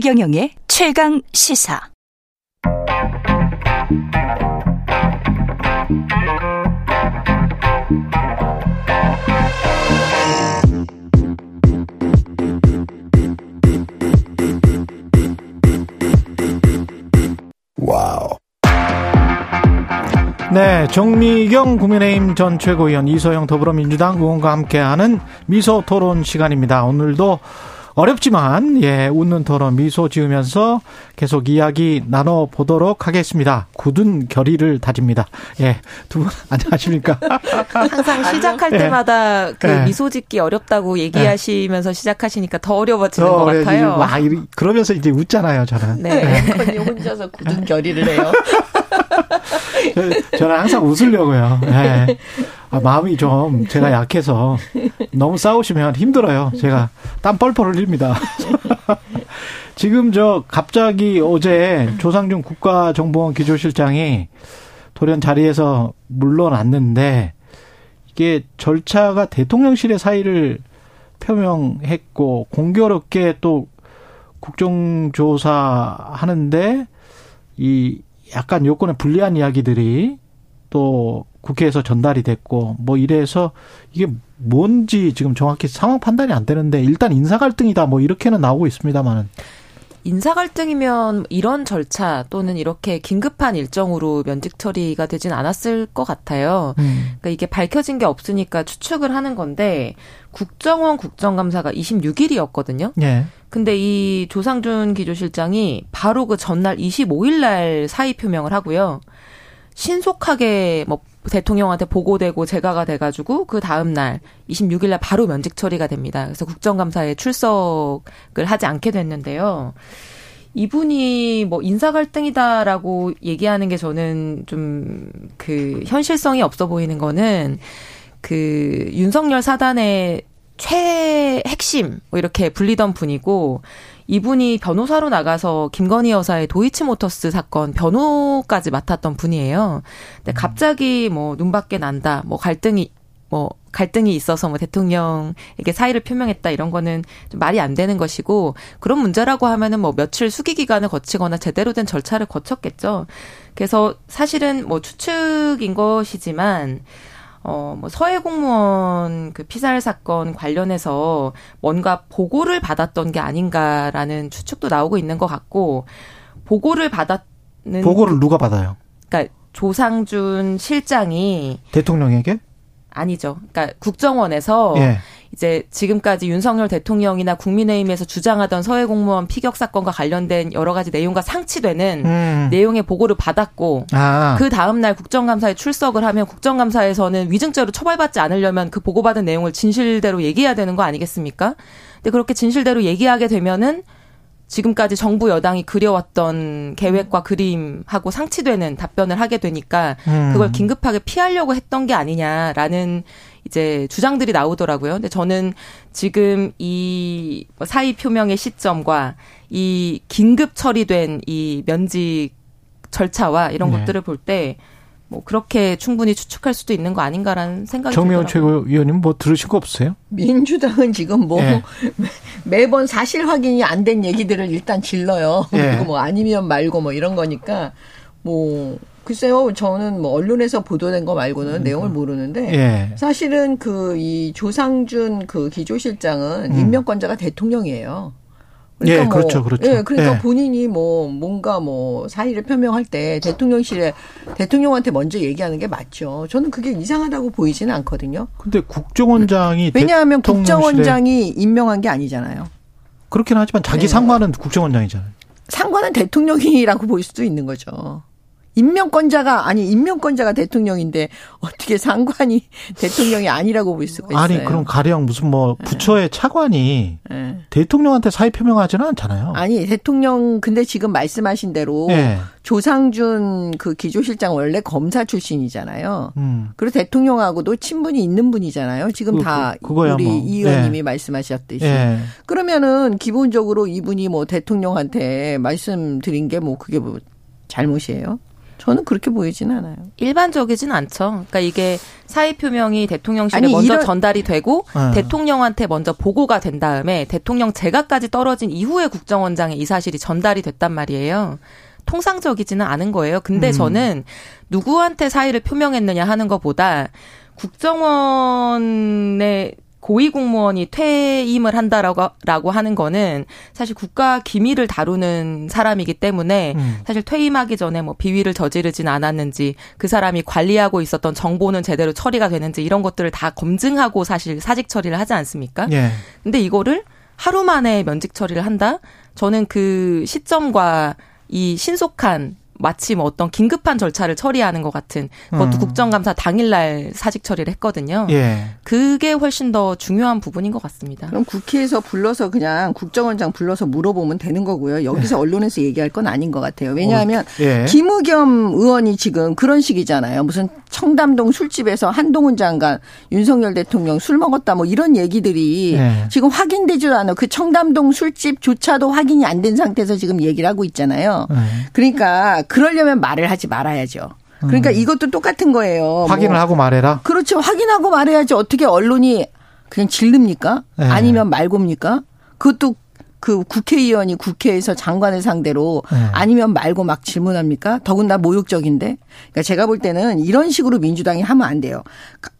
최경영의 최강 시사. 와우. 네, 정미경 국민의힘 전 최고위원 이소영 더불어민주당 의원과 함께하는 미소 토론 시간입니다. 오늘도 어렵지만 예 웃는 토론 미소 지으면서 계속 이야기 나눠 보도록 하겠습니다. 굳은 결의를 다집니다. 예두 분 안녕하십니까? 항상 시작할 때마다 그 예. 미소 짓기 어렵다고 얘기하시면서 시작하시니까 더 어려워지는 더 것 같아요. 와, 이리- 그러면서 이제 웃잖아요, 저는. 네. 언니 혼자서 굳은 결의를 해요. 저- 저는 항상 웃으려고요. 예. 아, 마음이 좀 제가 약해서 너무 싸우시면 힘들어요. 제가 땀 뻘뻘 흘립니다. 지금 저 갑자기 어제 조상준 국가정보원 기조실장이 돌연 자리에서 물러났는데 이게 절차가 대통령실의 사의를 표명했고 공교롭게 또 국정조사 하는데 이 약간 요건에 불리한 이야기들이 또 국회에서 전달이 됐고 뭐 이래서 이게 뭔지 지금 정확히 상황 판단이 안 되는데 일단 인사 갈등이다 뭐 이렇게는 나오고 있습니다만은 인사 갈등이면 이런 절차 또는 이렇게 긴급한 일정으로 면직 처리가 되진 않았을 것 같아요. 음. 그러니까 이게 밝혀진 게 없으니까 추측을 하는 건데 국정원 국정감사가 26일이었거든요. 예. 근데 이 조상준 기조실장이 바로 그 전날 25일 날 사의 표명을 하고요. 신속하게 뭐 대통령한테 보고되고 제가가 돼가지고 그 다음 날 26일 날 바로 면직 처리가 됩니다. 그래서 국정감사에 출석을 하지 않게 됐는데요. 이분이 뭐 인사 갈등이다라고 얘기하는 게 저는 좀 그 현실성이 없어 보이는 거는 그 윤석열 사단의 최 핵심 뭐 이렇게 불리던 분이고 이분이 변호사로 나가서 김건희 여사의 도이치모터스 사건 변호까지 맡았던 분이에요. 근데 갑자기 뭐 눈밖에 난다, 뭐 갈등이 뭐 갈등이 있어서 뭐 대통령에게 사의를 표명했다 이런 거는 좀 말이 안 되는 것이고 그런 문제라고 하면은 뭐 며칠 수기 기간을 거치거나 제대로 된 절차를 거쳤겠죠. 그래서 사실은 뭐 추측인 것이지만 어, 뭐, 서해 공무원 그 피살 사건 관련해서 뭔가 보고를 받았던 게 아닌가라는 추측도 나오고 있는 것 같고, 보고를 받았는. 보고를 누가 받아요? 그러니까 조상준 실장이 대통령에게? 아니죠. 그러니까 국정원에서 예. 이제 지금까지 윤석열 대통령이나 국민의힘에서 주장하던 서해 공무원 피격 사건과 관련된 여러 가지 내용과 상치되는 음. 내용의 보고를 받았고 아. 그 다음 날 국정감사에 출석을 하면 국정감사에서는 위증죄로 처벌받지 않으려면 그 보고받은 내용을 진실대로 얘기해야 되는 거 아니겠습니까? 근데 그렇게 진실대로 얘기하게 되면은 지금까지 정부 여당이 그려왔던 계획과 그림하고 상치되는 답변을 하게 되니까 음. 그걸 긴급하게 피하려고 했던 게 아니냐라는 이제 주장들이 나오더라고요. 근데 저는 지금 이 사의 표명의 시점과 이 긴급 처리된 이 면직 절차와 이런 네. 것들을 볼 때 뭐 그렇게 충분히 추측할 수도 있는 거 아닌가라는 생각이 정미원 들더라고요. 최고위원님 뭐 들으신 거 없어요? 민주당은 지금 뭐 예. 매번 사실 확인이 안 된 얘기들을 일단 질러요. 예. 그리고 뭐 아니면 말고 뭐 이런 거니까 뭐 글쎄요 저는 뭐 언론에서 보도된 거 말고는 내용을 모르는데 예. 사실은 그 이 조상준 그 기조실장은 음. 임명권자가 대통령이에요. 예, 그렇죠, 그렇죠. 예, 그러니까 예. 본인이 뭐 뭔가 뭐 사의를 표명할 때 대통령실에 대통령한테 먼저 얘기하는 게 맞죠. 저는 그게 이상하다고 보이지는 않거든요. 근데 국정원장이 왜냐하면 대통령실에- 국정원장이 임명한 게 아니잖아요. 그렇긴 하지만 자기 네. 상관은 국정원장이잖아요. 상관은 대통령이라고 볼 수도 있는 거죠. 임명권자가 아니 임명권자가 대통령인데 어떻게 상관이 대통령이 아니라고 볼 수가 있어요. 아니 그럼 가령 무슨 뭐 부처의 차관이 예. 대통령한테 사의 표명하지는 않잖아요. 아니 대통령 근데 지금 말씀하신 대로 예. 조상준 그 기조실장 원래 검사 출신이잖아요. 음. 그리고 대통령하고도 친분이 있는 분이잖아요. 지금 그- 다 그- 우리 뭐. 이 의원님이 예. 말씀하셨듯이. 예. 그러면은 기본적으로 이분이 뭐 대통령한테 말씀드린 게 뭐 그게 뭐 잘못이에요? 저는 그렇게 보이진 않아요. 일반적이진 않죠. 그러니까 이게 사의 표명이 대통령실에 아니, 먼저 이런- 전달이 되고 어. 대통령한테 먼저 보고가 된 다음에 대통령 재가까지 떨어진 이후에 국정원장에 이 사실이 전달이 됐단 말이에요. 통상적이지는 않은 거예요. 근데 음. 저는 누구한테 사의를 표명했느냐 하는 것보다 국정원의 고위 공무원이 퇴임을 한다라고 라고 하는 거는 사실 국가 기밀을 다루는 사람이기 때문에 음. 사실 퇴임하기 전에 뭐 비위를 저지르진 않았는지 그 사람이 관리하고 있었던 정보는 제대로 처리가 되는지 이런 것들을 다 검증하고 사실 사직 처리를 하지 않습니까? 예. 근데 이거를 하루 만에 면직 처리를 한다? 저는 그 시점과 이 신속한 마치 뭐 어떤 긴급한 절차를 처리하는 것 같은 그것도 음. 국정감사 당일날 사직 처리를 했거든요. 예. 그게 훨씬 더 중요한 부분인 것 같습니다. 그럼 국회에서 불러서 그냥 국정원장 불러서 물어보면 되는 거고요. 여기서 언론에서 얘기할 건 아닌 것 같아요. 왜냐하면 예. 김의겸 의원이 지금 그런 식이잖아요. 무슨 청담동 술집에서 한동훈 장관, 윤석열 대통령 술 먹었다 뭐 이런 얘기들이 예. 지금 확인되지도 않아요. 그 청담동 술집조차도 확인이 안 된 상태에서 지금 얘기를 하고 있잖아요. 예. 그러니까 그러려면 말을 하지 말아야죠. 그러니까 이것도 똑같은 거예요. 음. 확인을 뭐 하고 말해라. 그렇죠. 확인하고 말해야지 어떻게 언론이 그냥 질릅니까? 네. 아니면 말고입니까? 그것도 그 국회의원이 국회에서 장관을 상대로 네. 아니면 말고 막 질문합니까? 더군다나 모욕적인데. 그러니까 제가 볼 때는 이런 식으로 민주당이 하면 안 돼요.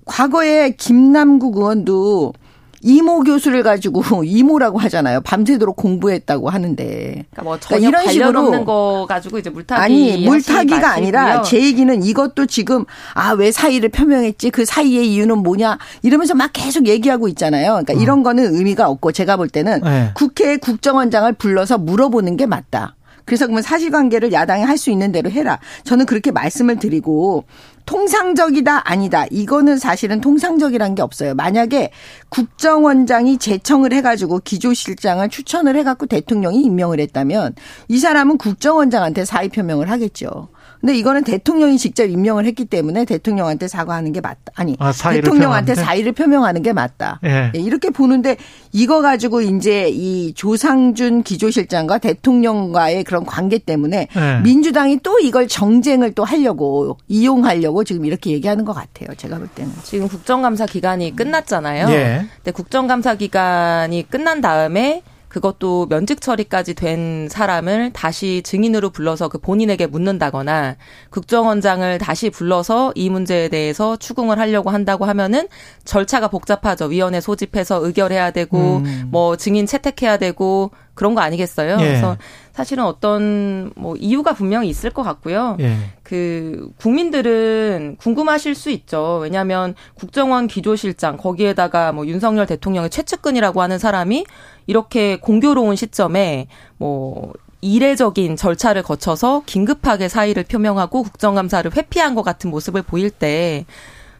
과거에 김남국 의원도 이모 교수를 가지고 이모라고 하잖아요. 밤새도록 공부했다고 하는데. 그러니까 뭐 그러니까 이런 관련 식으로 없는 거 가지고 이제 물타기 아니 물타기가 아니라. 제 얘기는 이것도 지금 아 왜 사의를 표명했지 그 사의의 이유는 뭐냐 이러면서 막 계속 얘기하고 있잖아요. 그러니까 이런 거는 의미가 없고 제가 볼 때는 네. 국회 국정원장을 불러서 물어보는 게 맞다. 그래서 그러면 사실관계를 야당이 할 수 있는 대로 해라. 저는 그렇게 말씀을 드리고 통상적이다 아니다. 이거는 사실은 통상적이라는 게 없어요. 만약에 국정원장이 제청을 해가지고 기조실장을 추천을 해갖고 대통령이 임명을 했다면 이 사람은 국정원장한테 사의 표명을 하겠죠. 근데 이거는 대통령이 직접 임명을 했기 때문에 대통령한테 사과하는 게 맞다. 아니 아, 사의를 대통령한테 표명하는데? 사의를 표명하는 게 맞다. 예. 예, 이렇게 보는데 이거 가지고 이제 이 조상준 기조실장과 대통령과의 그런 관계 때문에 예. 민주당이 또 이걸 정쟁을 또 하려고 이용하려고 지금 이렇게 얘기하는 것 같아요. 제가 볼 때는. 지금 국정감사 기간이 끝났잖아요. 예. 근데 국정감사 기간이 끝난 다음에 그것도 면직 처리까지 된 사람을 다시 증인으로 불러서 그 본인에게 묻는다거나 국정원장을 다시 불러서 이 문제에 대해서 추궁을 하려고 한다고 하면은 절차가 복잡하죠. 위원회 소집해서 의결해야 되고 음. 뭐 증인 채택해야 되고 그런 거 아니겠어요? 예. 그래서 사실은 어떤 뭐 이유가 분명히 있을 것 같고요. 예. 그 국민들은 궁금하실 수 있죠. 왜냐하면 국정원 기조실장 거기에다가 뭐 윤석열 대통령의 최측근이라고 하는 사람이 이렇게 공교로운 시점에 뭐 이례적인 절차를 거쳐서 긴급하게 사의를 표명하고 국정감사를 회피한 것 같은 모습을 보일 때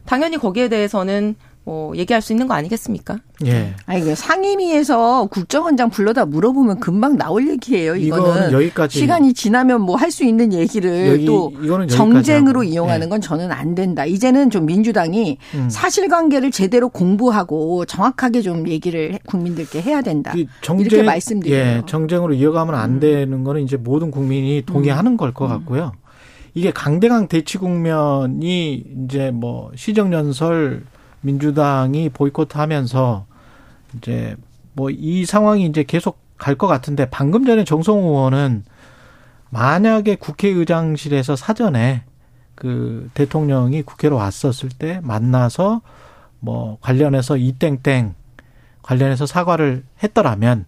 당연히 거기에 대해서는 뭐 얘기할 수 있는 거 아니겠습니까? 예. 아니 그 상임위에서 국정원장 불러다 물어보면 금방 나올 얘기예요. 이거는, 이거는 여기까지. 시간이 지나면 뭐 할 수 있는 얘기를 여기- 또 정쟁으로 하고. 이용하는 예. 건 저는 안 된다. 이제는 좀 민주당이 음. 사실관계를 제대로 공부하고 정확하게 좀 얘기를 해- 국민들께 해야 된다. 이 정쟁, 이렇게 말씀드려요. 예, 정쟁으로 이어가면 안 되는 거는 이제 모든 국민이 동의하는 걸 음. 것 같고요. 이게 강대강 대치 국면이 이제 뭐 시정연설 민주당이 보이콧하면서 이제 뭐 이 상황이 이제 계속 갈 것 같은데 방금 전에 정성호 의원은 만약에 국회의장실에서 사전에 그 대통령이 국회로 왔었을 때 만나서 뭐 관련해서 이 땡땡 관련해서 사과를 했더라면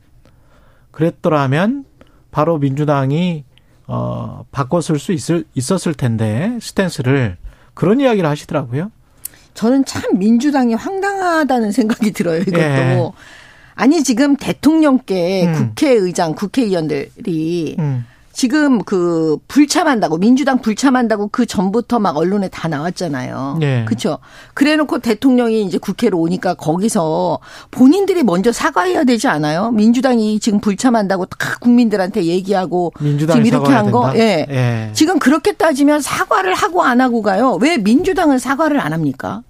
그랬더라면 바로 민주당이 어 바꿨을 수 있을 있었을 텐데 스탠스를 그런 이야기를 하시더라고요. 저는 참 민주당이 황당하다는 생각이 들어요. 이것도. 예. 아니 지금 대통령께 음. 국회의장, 국회의원들이 음. 지금 그 불참한다고 민주당 불참한다고 그 전부터 막 언론에 다 나왔잖아요. 예. 그렇죠. 그래놓고 대통령이 이제 국회로 오니까 거기서 본인들이 먼저 사과해야 되지 않아요? 민주당이 지금 불참한다고 다 국민들한테 얘기하고 지금 이렇게 한 거? 예. 예. 지금 그렇게 따지면 사과를 하고 안 하고 가요. 왜 민주당은 사과를 안 합니까?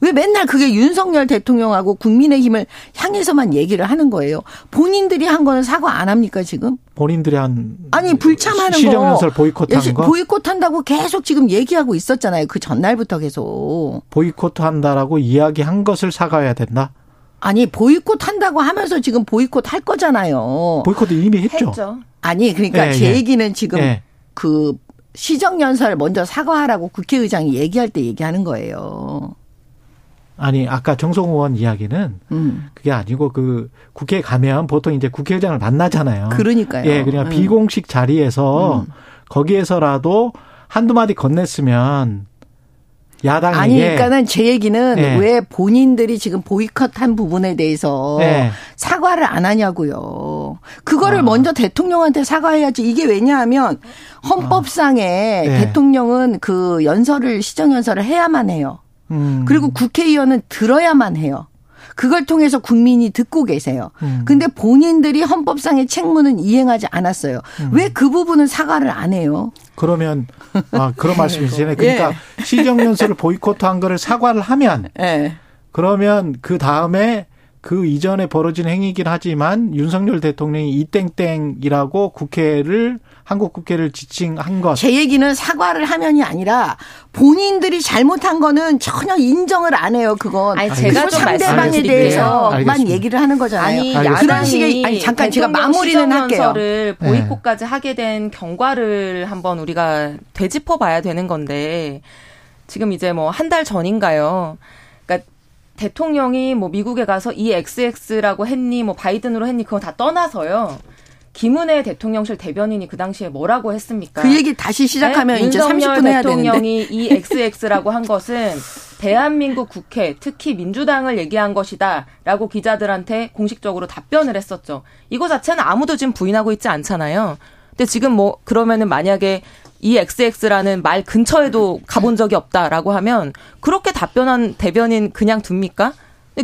왜 맨날 그게 윤석열 대통령하고 국민의힘을 향해서만 얘기를 하는 거예요? 본인들이 한 거는 사과 안 합니까 지금? 본인들이 한 아니 불참하는 거 시정연설 보이콧한 거 보이콧한다고 계속 지금 얘기하고 있었잖아요. 그 전날부터 계속 보이콧한다라고 이야기한 것을 사과해야 된다. 아니 보이콧 한다고 하면서 지금 보이콧 할 거잖아요. 보이콧 이미 했죠. 했죠. 아니 그러니까 예, 제 예. 얘기는 지금 예. 그 시정연설 먼저 사과하라고 국회의장이 얘기할 때 얘기하는 거예요. 아니 아까 정성 의원 이야기는 음. 그게 아니고 그 국회에 가면 보통 이제 국회의장을 만나잖아요. 그러니까요. 예, 그냥 음. 비공식 자리에서 거기에서라도 한두 마디 건넸으면 야당에게 아니, 그러니까는 제 얘기는 예. 왜 본인들이 지금 보이콧한 부분에 대해서 예. 사과를 안 하냐고요. 그거를 아. 먼저 대통령한테 사과해야지. 이게 왜냐하면 헌법상에 아. 네. 대통령은 그 연설을 시정 연설을 해야만 해요. 음. 그리고 국회의원은 들어야만 해요. 그걸 통해서 국민이 듣고 계세요. 음. 근데 본인들이 헌법상의 책무는 이행하지 않았어요. 음. 왜그 부분은 사과를 안 해요? 그러면 아 그런 말씀이시잖아요. 그러니까 예. 시정연설을 보이콧한 거를 사과를 하면 예. 그러면 그 다음에 그 이전에 벌어진 행위긴 하지만 윤석열 대통령이 이땡땡이라고 국회를 한국 국회를 지칭한 것. 제 얘기는 사과를 하면이 아니라 본인들이 잘못한 거는 전혀 인정을 안 해요. 그건 아니, 제가 상대방에. 대해서만. 얘기를 하는 거잖아요. 아니 알겠습니다. 그런 식의 아니 잠깐 제가 마무리는 할게요. 네. 보이콧까지 하게 된 경과를 한번 우리가 되짚어 봐야 되는 건데 지금 이제 뭐 한 달 전인가요? 그러니까 대통령이 뭐 미국에 가서 이 XX라고 했니, 뭐 바이든으로 했니 그거 다 떠나서요. 김은혜 대통령실 대변인이 그 당시에 뭐라고 했습니까? 그 얘기 다시 시작하면 네? 이제 윤석열 30분 해야 되는데. 대통령이 이 XX라고 한 것은 대한민국 국회, 특히 민주당을 얘기한 것이다 라고 기자들한테 공식적으로 답변을 했었죠. 이거 자체는 아무도 지금 부인하고 있지 않잖아요. 근데 지금 뭐 그러면은 만약에 이 XX라는 말 근처에도 가본 적이 없다라고 하면 그렇게 답변한 대변인 그냥 둡니까?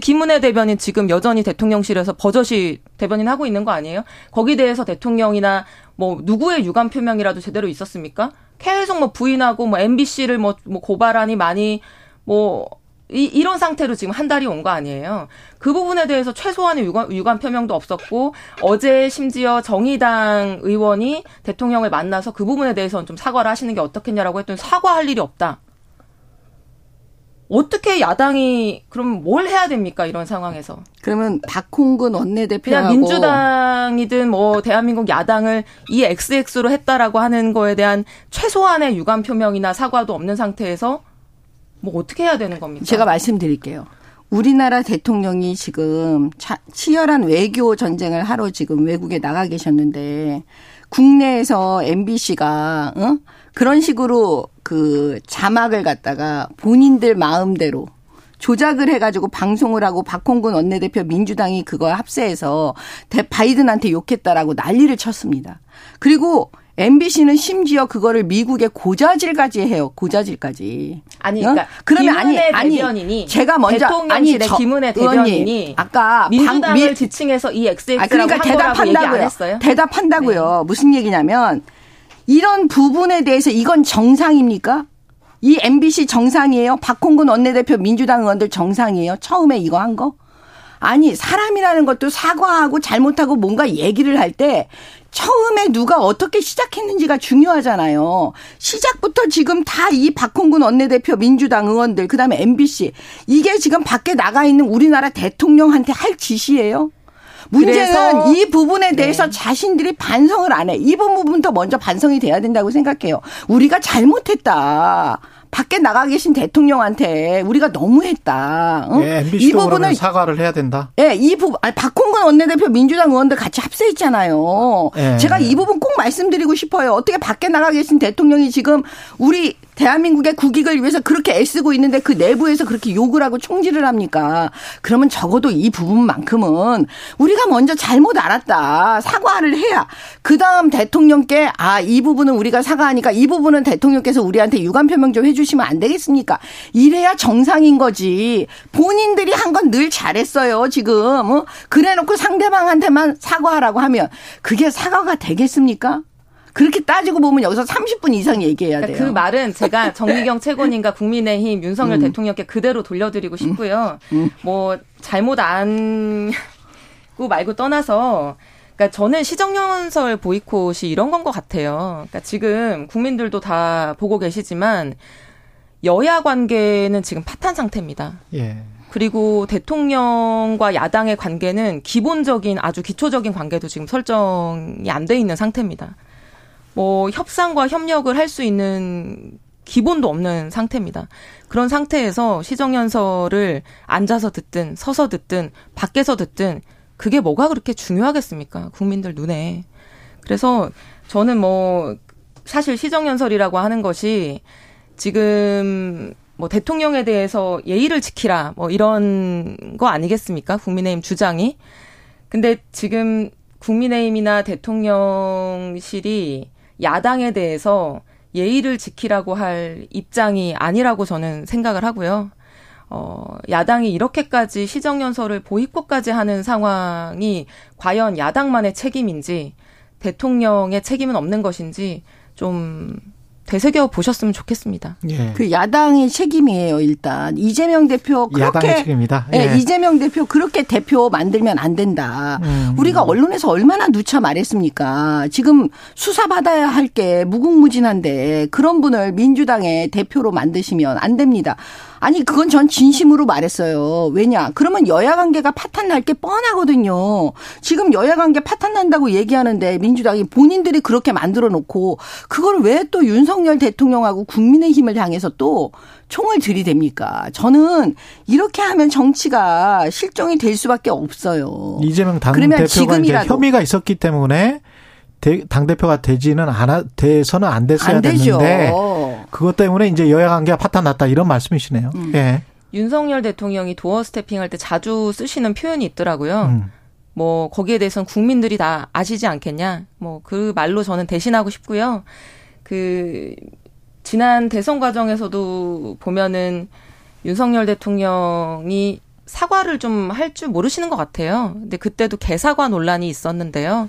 김은혜 대변인 지금 여전히 대통령실에서 버젓이 대변인 하고 있는 거 아니에요? 거기 대해서 대통령이나 뭐 누구의 유감 표명이라도 제대로 있었습니까? 계속 뭐 부인하고 뭐 MBC를 뭐, 뭐 고발하니 많이 뭐 이, 이런 상태로 지금 한 달이 온 거 아니에요. 그 부분에 대해서 최소한의 유감, 유감 표명도 없었고 어제 심지어 정의당 의원이 대통령을 만나서 그 부분에 대해서는 좀 사과를 하시는 게 어떻겠냐라고 했더니 사과할 일이 없다. 어떻게 야당이 그럼 뭘 해야 됩니까 이런 상황에서 그러면 박홍근 그냥 원내대표하고 민주당이든 뭐 대한민국 야당을 이 XX로 했다라고 하는 거에 대한 최소한의 유감 표명이나 사과도 없는 상태에서 뭐 어떻게 해야 되는 겁니까? 제가 말씀드릴게요. 우리나라 대통령이 지금 차- 치열한 외교 전쟁을 하러 지금 외국에 나가 계셨는데 국내에서 MBC가 어? 그런 식으로 그 자막을 갖다가 본인들 마음대로 조작을 해가지고 방송을 하고 박홍근 원내대표 민주당이 그걸 합세해서 대 바이든한테 욕했다라고 난리를 쳤습니다. 그리고 MBC는 심지어 그거를 미국에 고자질까지 해요. 고자질까지. 아니, 어? 그러니까 그러면 아니 아니 대변인이 제가 먼저 아니 저 김은혜 대변인이 아까 민주당을 방- 미- 지칭해서 이 XX라고 아, 그러니까 얘기 안 대답한다고요. 했어요? 네. 대답한다고요. 무슨 얘기냐면 이런 부분에 대해서 이건 정상입니까? 이 MBC 정상이에요? 박홍근 원내대표 민주당 의원들 정상이에요? 처음에 이거 한 거? 아니, 사람이라는 것도 사과하고 잘못하고 뭔가 얘기를 할 때 처음에 누가 어떻게 시작했는지가 중요하잖아요. 시작부터 지금 다 이 박홍근 원내대표 민주당 의원들, 그 다음에 MBC. 이게 지금 밖에 나가 있는 우리나라 대통령한테 할 짓이에요? 문제는 이 부분에 네. 대해서 자신들이 반성을 안 해. 이 부분부터 먼저 반성이 돼야 된다고 생각해요. 우리가 잘못했다. 밖에 나가 계신 대통령한테 우리가 너무했다. 어? 예, 이 부분을 사과를 해야 된다. 예, 이 부분, 아니, 박홍근 원내대표 민주당 의원들 같이 합세했잖아요. 예. 제가 이 부분 꼭 말씀드리고 싶어요. 어떻게 밖에 나가 계신 대통령이 지금 우리 대한민국의 국익을 위해서 그렇게 애쓰고 있는데 그 내부에서 그렇게 욕을 하고 총질을 합니까? 그러면 적어도 이 부분만큼은 우리가 먼저 잘못 알았다. 사과를 해야. 그 다음 대통령께 아, 이 부분은 우리가 사과하니까 이 부분은 대통령께서 우리한테 유감 표명 좀 해주시면 안 되겠습니까? 이래야 정상인 거지. 본인들이 한 건 늘 잘했어요, 지금. 어? 그래 놓고 상대방한테만 사과하라고 하면 그게 사과가 되겠습니까? 그렇게 따지고 보면 여기서 30분 이상 얘기해야 돼요. 그러니까 그 말은 제가 정미경 최고님과 국민의힘 윤석열 음. 대통령께 그대로 돌려드리고 싶고요. 음. 음. 뭐 잘못 안고 말고 떠나서 그러니까 저는 시정연설 보이콧이 이런 건 것 같아요. 그러니까 지금 국민들도 다 보고 계시지만 여야 관계는 지금 파탄 상태입니다. 예. 그리고 대통령과 야당의 관계는 기본적인 아주 기초적인 관계도 지금 설정이 안 돼 있는 상태입니다. 뭐 협상과 협력을 할 수 있는 기본도 없는 상태입니다. 그런 상태에서 시정연설을 앉아서 듣든 서서 듣든 밖에서 듣든 그게 뭐가 그렇게 중요하겠습니까? 국민들 눈에. 그래서 저는 뭐 사실 시정연설이라고 하는 것이 지금 뭐 대통령에 대해서 예의를 지키라 뭐 이런 거 아니겠습니까? 국민의힘 주장이. 근데 지금 국민의힘이나 대통령실이 야당에 대해서 예의를 지키라고 할 입장이 아니라고 저는 생각을 하고요. 어, 야당이 이렇게까지 시정연설을 보이콧까지 하는 상황이 과연 야당만의 책임인지 대통령의 책임은 없는 것인지 좀 되새겨 보셨으면 좋겠습니다. 예. 그 야당의 책임이에요, 일단. 이재명 대표 그렇게 야당의 책임이다. 예. 네, 이재명 대표 그렇게 대표 만들면 안 된다. 음. 우리가 언론에서 얼마나 누차 말했습니까? 지금 수사 받아야 할 게 무궁무진한데 그런 분을 민주당의 대표로 만드시면 안 됩니다. 아니 그건 전 진심으로 말했어요. 왜냐? 그러면 여야 관계가 파탄 날 게 뻔하거든요. 지금 여야 관계 파탄 난다고 얘기하는데 민주당이 본인들이 그렇게 만들어 놓고 그걸 왜 또 윤석열 대통령하고 국민의힘을 향해서 또 총을 들이댑니까? 저는 이렇게 하면 정치가 실종이 될 수밖에 없어요. 이재명 당 대표가 이제 혐의가 있었기 때문에 당 대표가 되지는 않아 돼서는 안 됐어야 안 됐는데 그것 때문에 이제 여야 관계가 파탄 났다 이런 말씀이시네요. 음. 예. 윤석열 대통령이 도어 스태핑 할 때 자주 쓰시는 표현이 있더라고요. 음. 뭐 거기에 대해서는 국민들이 다 아시지 않겠냐. 뭐 그 말로 저는 대신하고 싶고요. 그 지난 대선 과정에서도 보면은 윤석열 대통령이 사과를 좀 할 줄 모르시는 것 같아요. 근데 그때도 개사과 논란이 있었는데요.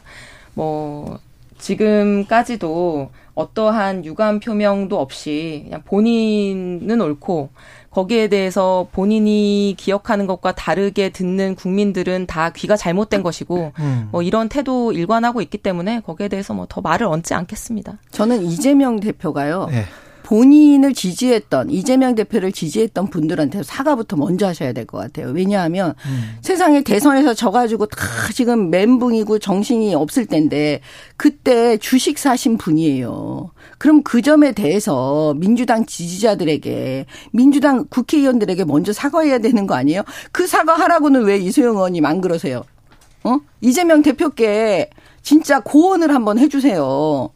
뭐 지금까지도 어떠한 유감 표명도 없이 그냥 본인은 옳고 거기에 대해서 본인이 기억하는 것과 다르게 듣는 국민들은 다 귀가 잘못된 것이고 음. 뭐 이런 태도 일관하고 있기 때문에 거기에 대해서 뭐 더 말을 얹지 않겠습니다. 저는 이재명 대표가요. 네. 본인을 지지했던 이재명 대표를 지지했던 분들한테 사과부터 먼저 하셔야 될 것 같아요. 왜냐하면 음. 세상에 대선에서 져가지고 다 지금 멘붕이고 정신이 없을 텐데 그때 주식 사신 분이에요. 그럼 그 점에 대해서 민주당 지지자들에게 민주당 국회의원들에게 먼저 사과해야 되는 거 아니에요? 그 사과하라고는 왜 이소영 의원님 안 그러세요? 어? 이재명 대표께 진짜 고언을 한번 해주세요.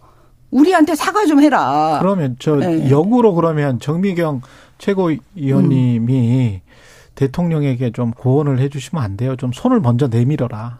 우리한테 사과 좀 해라. 그러면 저 네. 역으로 그러면 정미경 최고위원님이 음. 대통령에게 좀 고언을 해주시면 안 돼요. 좀 손을 먼저 내밀어라.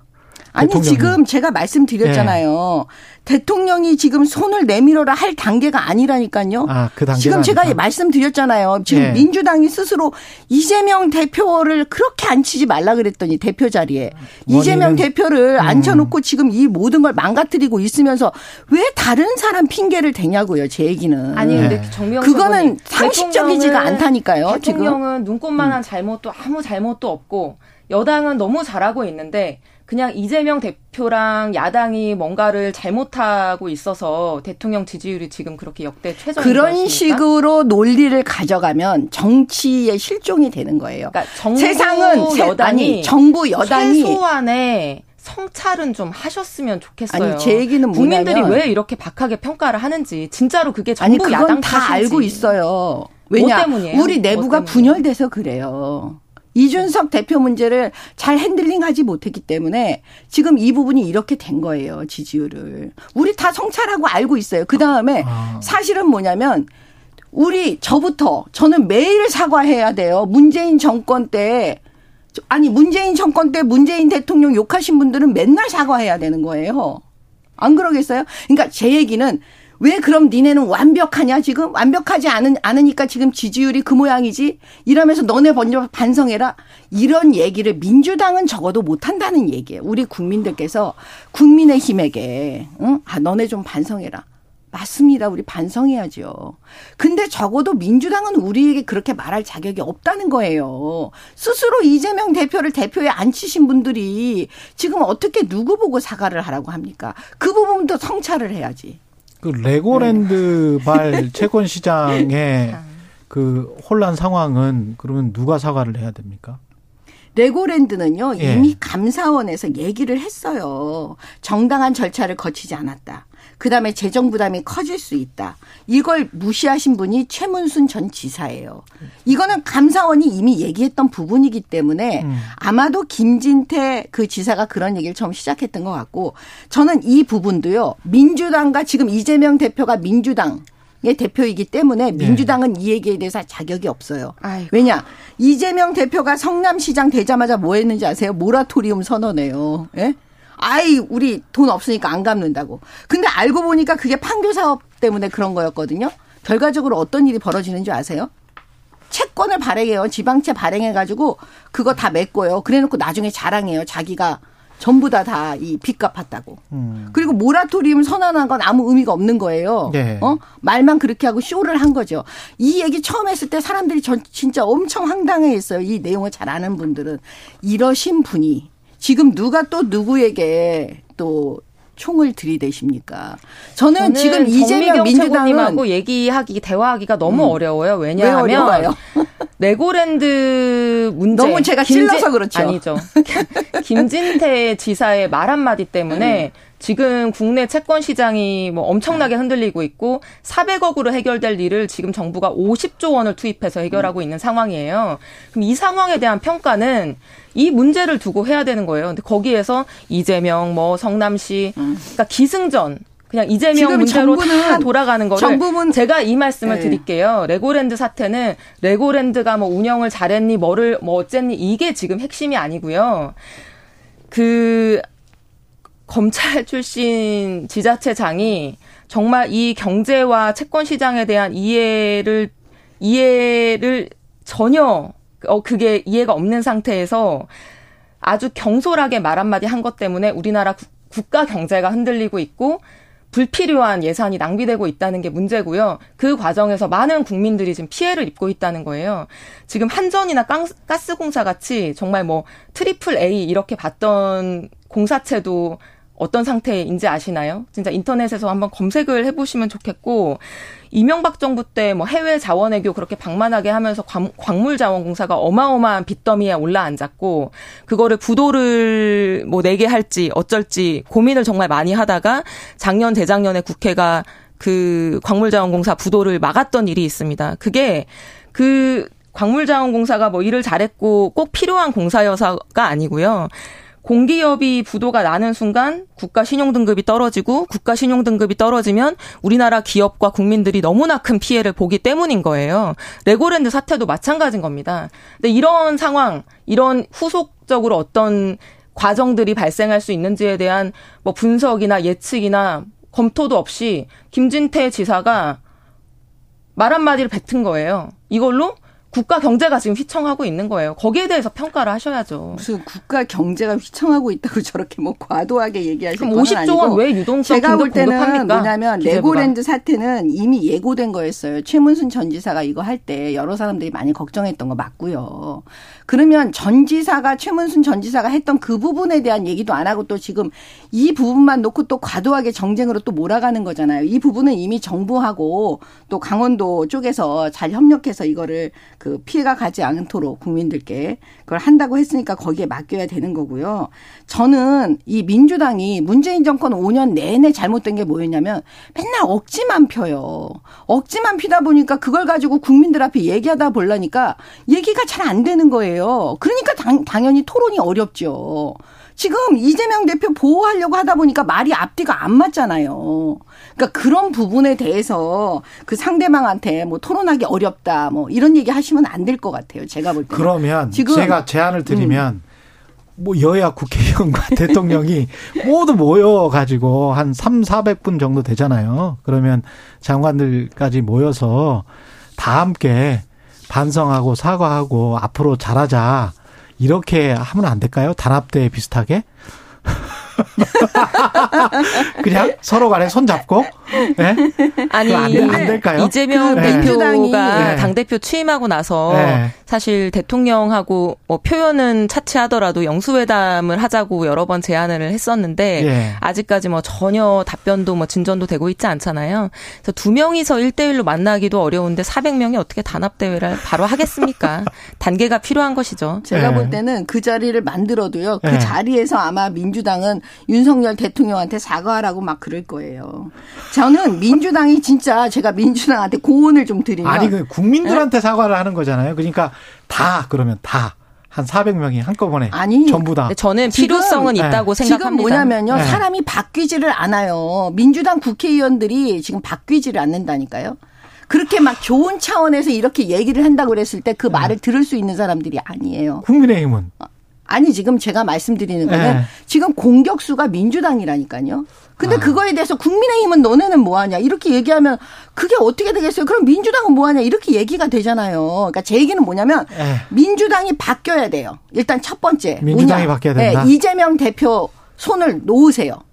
아니 대통령이. 지금 제가 말씀드렸잖아요. 네. 대통령이 지금 손을 내밀어라 할 단계가 아니라니까요. 아, 그 단계 지금 제가 아니다. 말씀드렸잖아요. 지금 네. 민주당이 스스로 이재명 대표를 그렇게 앉히지 말라 그랬더니 대표 자리에 이재명 대표를 음. 앉혀놓고 지금 이 모든 걸 망가뜨리고 있으면서 왜 다른 사람 핑계를 대냐고요. 제 얘기는. 아니 근데 네. 정명 그거는 상식적이지가 않다니까요. 대통령은 눈꽃만한 음. 잘못도 아무 잘못도 없고 여당은 너무 잘하고 있는데 그냥 이재명 대표랑 야당이 뭔가를 잘못하고 있어서 대통령 지지율이 지금 그렇게 역대 최저인 그런 것입니까? 식으로 논리를 가져가면 정치의 실종이 되는 거예요. 그러니까 정부 세상은 여당이 아니, 정부 여당이 최소한의 성찰은 좀 하셨으면 좋겠어요. 아니 제 얘기는 국민들이 왜 이렇게 박하게 평가를 하는지 진짜로 그게 정부 아니, 야당 다 탓인지. 알고 있어요. 왜냐 뭐 우리 내부가 뭐 분열돼서 그래요. 이준석 대표 문제를 잘 핸들링하지 못했기 때문에 지금 이 부분이 이렇게 된 거예요 지지율을. 우리 다 성찰하고 알고 있어요. 그 다음에 아. 사실은 뭐냐면 우리 저부터 저는 매일 사과해야 돼요. 문재인 정권 때 아니 문재인 정권 때 문재인 대통령 욕하신 분들은 맨날 사과해야 되는 거예요. 안 그러겠어요? 그러니까 제 얘기는 왜 그럼 니네는 완벽하냐 지금 완벽하지 않은 않으니까 지금 지지율이 그 모양이지 이러면서 너네 먼저 반성해라 이런 얘기를 민주당은 적어도 못 한다는 얘기예요. 우리 국민들께서 국민의힘에게 응? 아 너네 좀 반성해라. 맞습니다. 우리 반성해야죠. 근데 적어도 민주당은 우리에게 그렇게 말할 자격이 없다는 거예요. 스스로 이재명 대표를 대표에 앉히신 분들이 지금 어떻게 누구 보고 사과를 하라고 합니까? 그 부분도 성찰을 해야지. 그 레고랜드 발 채권 시장의 그 혼란 상황은 그러면 누가 사과를 해야 됩니까? 레고랜드는요 예. 이미 감사원에서 얘기를 했어요. 정당한 절차를 거치지 않았다. 그다음에 재정 부담이 커질 수 있다. 이걸 무시하신 분이 최문순 전 지사예요. 이거는 감사원이 이미 얘기했던 부분이기 때문에 음. 아마도 김진태 그 지사가 그런 얘기를 처음 시작했던 것 같고 저는 이 부분도요 민주당과 지금 이재명 대표가 민주당 의 대표이기 때문에 민주당은 이 얘기에 대해서 자격이 없어요. 아이고. 왜냐 이재명 대표가 성남시장 되자마자 뭐 했는지 아세요? 모라토리움 선언해요. 예? 아이 우리 돈 없으니까 안 갚는다고. 근데 알고 보니까 그게 판교 사업 때문에 그런 거였거든요. 결과적으로 어떤 일이 벌어지는 줄 아세요? 채권을 발행해요. 지방채 발행해가지고 그거 다 메꿔요. 그래놓고 나중에 자랑해요. 자기가 전부 다 다 이 빚 갚았다고. 음. 그리고 모라토리움 선언한 건 아무 의미가 없는 거예요. 네. 어? 말만 그렇게 하고 쇼를 한 거죠. 이 얘기 처음 했을 때 사람들이 전 진짜 엄청 황당해 했어요. 이 내용을 잘 아는 분들은. 이러신 분이 지금 누가 또 누구에게 또 총을 들이대십니까? 저는, 저는 지금 이재명 최고님하고 얘기하기 대화하기가 너무 음. 어려워요. 왜 왜냐하면? 레고랜드 문제 너무 제가 찔러서 그렇죠. 아니죠. 김진태 지사의 말 한마디 때문에 음. 지금 국내 채권 시장이 뭐 엄청나게 흔들리고 있고 400억으로 해결될 일을 지금 정부가 50조 원을 투입해서 해결하고 있는 상황이에요. 그럼 이 상황에 대한 평가는 이 문제를 두고 해야 되는 거예요. 근데 거기에서 이재명 뭐 성남시 그러니까 기승전 그냥 이재명 음. 문제로 다 돌아가는 거를 정부는 제가 이 말씀을 네. 드릴게요. 레고랜드 사태는 레고랜드가 뭐 운영을 잘했니 뭐를 뭐 어쨌니 이게 지금 핵심이 아니고요. 그 검찰 출신 지자체장이 정말 이 경제와 채권 시장에 대한 이해를 이해를 전혀 어 그게 이해가 없는 상태에서 아주 경솔하게 말 한마디 한 것 때문에 우리나라 국- 국가 경제가 흔들리고 있고 불필요한 예산이 낭비되고 있다는 게 문제고요. 그 과정에서 많은 국민들이 지금 피해를 입고 있다는 거예요. 지금 한전이나 깡- 가스공사 같이 정말 뭐 triple A 이렇게 봤던 공사채도 어떤 상태인지 아시나요? 진짜 인터넷에서 한번 검색을 해보시면 좋겠고 이명박 정부 때 뭐 해외 자원외교 그렇게 방만하게 하면서 광, 광물 자원공사가 어마어마한 빚더미에 올라앉았고 그거를 부도를 뭐 내게 할지 어쩔지 고민을 정말 많이 하다가 작년 재작년에 국회가 그 광물자원공사 부도를 막았던 일이 있습니다. 그게 그 광물자원공사가 뭐 일을 잘했고 꼭 필요한 공사여서가 아니고요. 공기업이 부도가 나는 순간 국가 신용 등급이 떨어지고 국가 신용 등급이 떨어지면 우리나라 기업과 국민들이 너무나 큰 피해를 보기 때문인 거예요. 레고랜드 사태도 마찬가지인 겁니다. 근데 이런 상황, 이런 후속적으로 어떤 과정들이 발생할 수 있는지에 대한 뭐 분석이나 예측이나 검토도 없이 김진태 지사가 말 한마디를 뱉은 거예요. 이걸로 국가 경제가 지금 휘청하고 있는 거예요. 거기에 대해서 평가를 하셔야죠. 무슨 국가 경제가 휘청하고 있다고 저렇게 뭐 과도하게 얘기하실 건 50조 아니고 원왜 유동성 제가 볼 때는 공급합니까? 뭐냐면 기재부가. 레고랜드 사태는 이미 예고된 거였어요. 최문순 전 지사가 이거 할 때 여러 사람들이 많이 걱정했던 거 맞고요. 그러면 전 지사가 최문순 전 지사가 했던 그 부분에 대한 얘기도 안 하고 또 지금 이 부분만 놓고 또 과도하게 정쟁으로 또 몰아가는 거잖아요. 이 부분은 이미 정부하고 또 강원도 쪽에서 잘 협력해서 이거를 그 피해가 가지 않도록 국민들께 그걸 한다고 했으니까 거기에 맡겨야 되는 거고요. 저는 이 민주당이 문재인 정권 5년 내내 잘못된 게 뭐였냐면 맨날 억지만 펴요. 억지만 피다 보니까 그걸 가지고 국민들 앞에 얘기하다 보려니까 얘기가 잘 안 되는 거예요. 그러니까 당, 당연히 토론이 어렵죠. 지금 이재명 대표 보호하려고 하다 보니까 말이 앞뒤가 안 맞잖아요. 그러니까 그런 부분에 대해서 그 상대방한테 뭐 토론하기 어렵다 뭐 이런 얘기 하시면 안 될 것 같아요. 제가 볼 때. 그러면 지금- 제가 제안을 드리면 뭐 여야 국회의원과 대통령이 모두 모여 가지고 한 3, 400분 정도 되잖아요. 그러면 장관들까지 모여서 다 함께 반성하고 사과하고 앞으로 잘하자. 이렇게 하면 안 될까요? 단합대 비슷하게? 그냥 서로 간에 손 잡고 네? 아니 안 돼- 안 될까요? 이재명 그 대표가 민주당이- 네. 당 대표 취임하고 나서 네. 사실 대통령하고 뭐 표현은 차치하더라도 영수회담을 하자고 여러 번 제안을 했었는데 예. 아직까지 뭐 전혀 답변도 뭐 진전도 되고 있지 않잖아요. 그래서 두 명이서 1대1로 만나기도 어려운데 400명이 어떻게 단합 대회를 바로 하겠습니까? 단계가 필요한 것이죠. 제가 네. 볼 때는 그 자리를 만들어도요. 그 네. 자리에서 아마 민주당은 윤석열 대통령한테 사과하라고 막 그럴 거예요. 저는 민주당이 진짜 제가 민주당한테 고언을 좀 드리면 아니 그 네? 국민들한테 사과를 하는 거잖아요. 그러니까 다 그러면 다 한 400명이 한꺼번에 아니, 전부 다 저는 지금- 필요성은 네. 있다고 지금 생각합니다. 뭐냐면요. 네. 사람이 바뀌지를 않아요. 민주당 국회의원들이 지금 바뀌지를 않는다니까요. 그렇게 막 좋은 차원에서 이렇게 얘기를 한다고 그랬을 때 네. 그 말을 들을 수 있는 사람들이 아니에요. 국민의힘은 아니 지금 제가 말씀드리는 거는 네. 지금 공격수가 민주당이라니까요. 근데 아. 그거에 대해서 국민의힘은 너네는 뭐하냐 이렇게 얘기하면 그게 어떻게 되겠어요? 그럼 민주당은 뭐하냐 이렇게 얘기가 되잖아요. 그러니까 제 얘기는 뭐냐면 예. 민주당이 바뀌어야 돼요. 일단 첫 번째 민주당이 뭐냐? 바뀌어야 된다? 네, 이재명 대표 손을 놓으세요.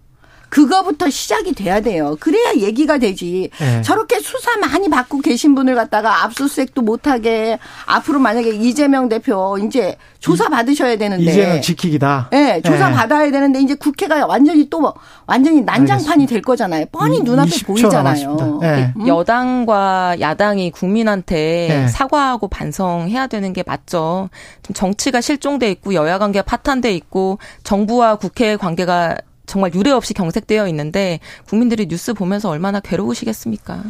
그거부터 시작이 돼야 돼요. 그래야 얘기가 되지. 네. 저렇게 수사 많이 받고 계신 분을 갖다가 압수수색도 못하게 앞으로 만약에 이재명 대표 이제 조사 받으셔야 되는데. 이제는 지키기다. 네, 조사 예. 받아야 되는데 이제 국회가 완전히 또 완전히 난장판이 알겠습니다. 될 거잖아요. 뻔히 이- 눈앞에 20초 보이잖아요. 예. 음? 여당과 야당이 국민한테 네. 사과하고 반성해야 되는 게 맞죠. 좀 정치가 실종돼 있고 여야 관계가 파탄돼 있고 정부와 국회의 관계가 정말 유례 없이 경색되어 있는데 국민들이 뉴스 보면서 얼마나 괴로우시겠습니까?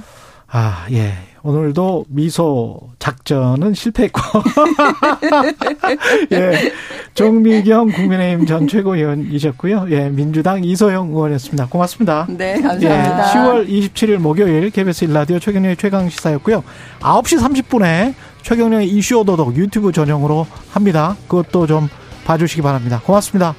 아, 예. 오늘도 미소 작전은 실패했고. 예. 종미경 국민의힘 전 최고위원이셨고요. 예. 민주당 이소영 의원이었습니다. 고맙습니다. 네, 예. 감사합니다. 10월 27일 목요일 KBS 일라디오 최경영의 최강 시사였고요. 9시 30분에 최경영의 이슈 오도독 유튜브 전용으로 합니다. 그것도 좀 봐주시기 바랍니다. 고맙습니다.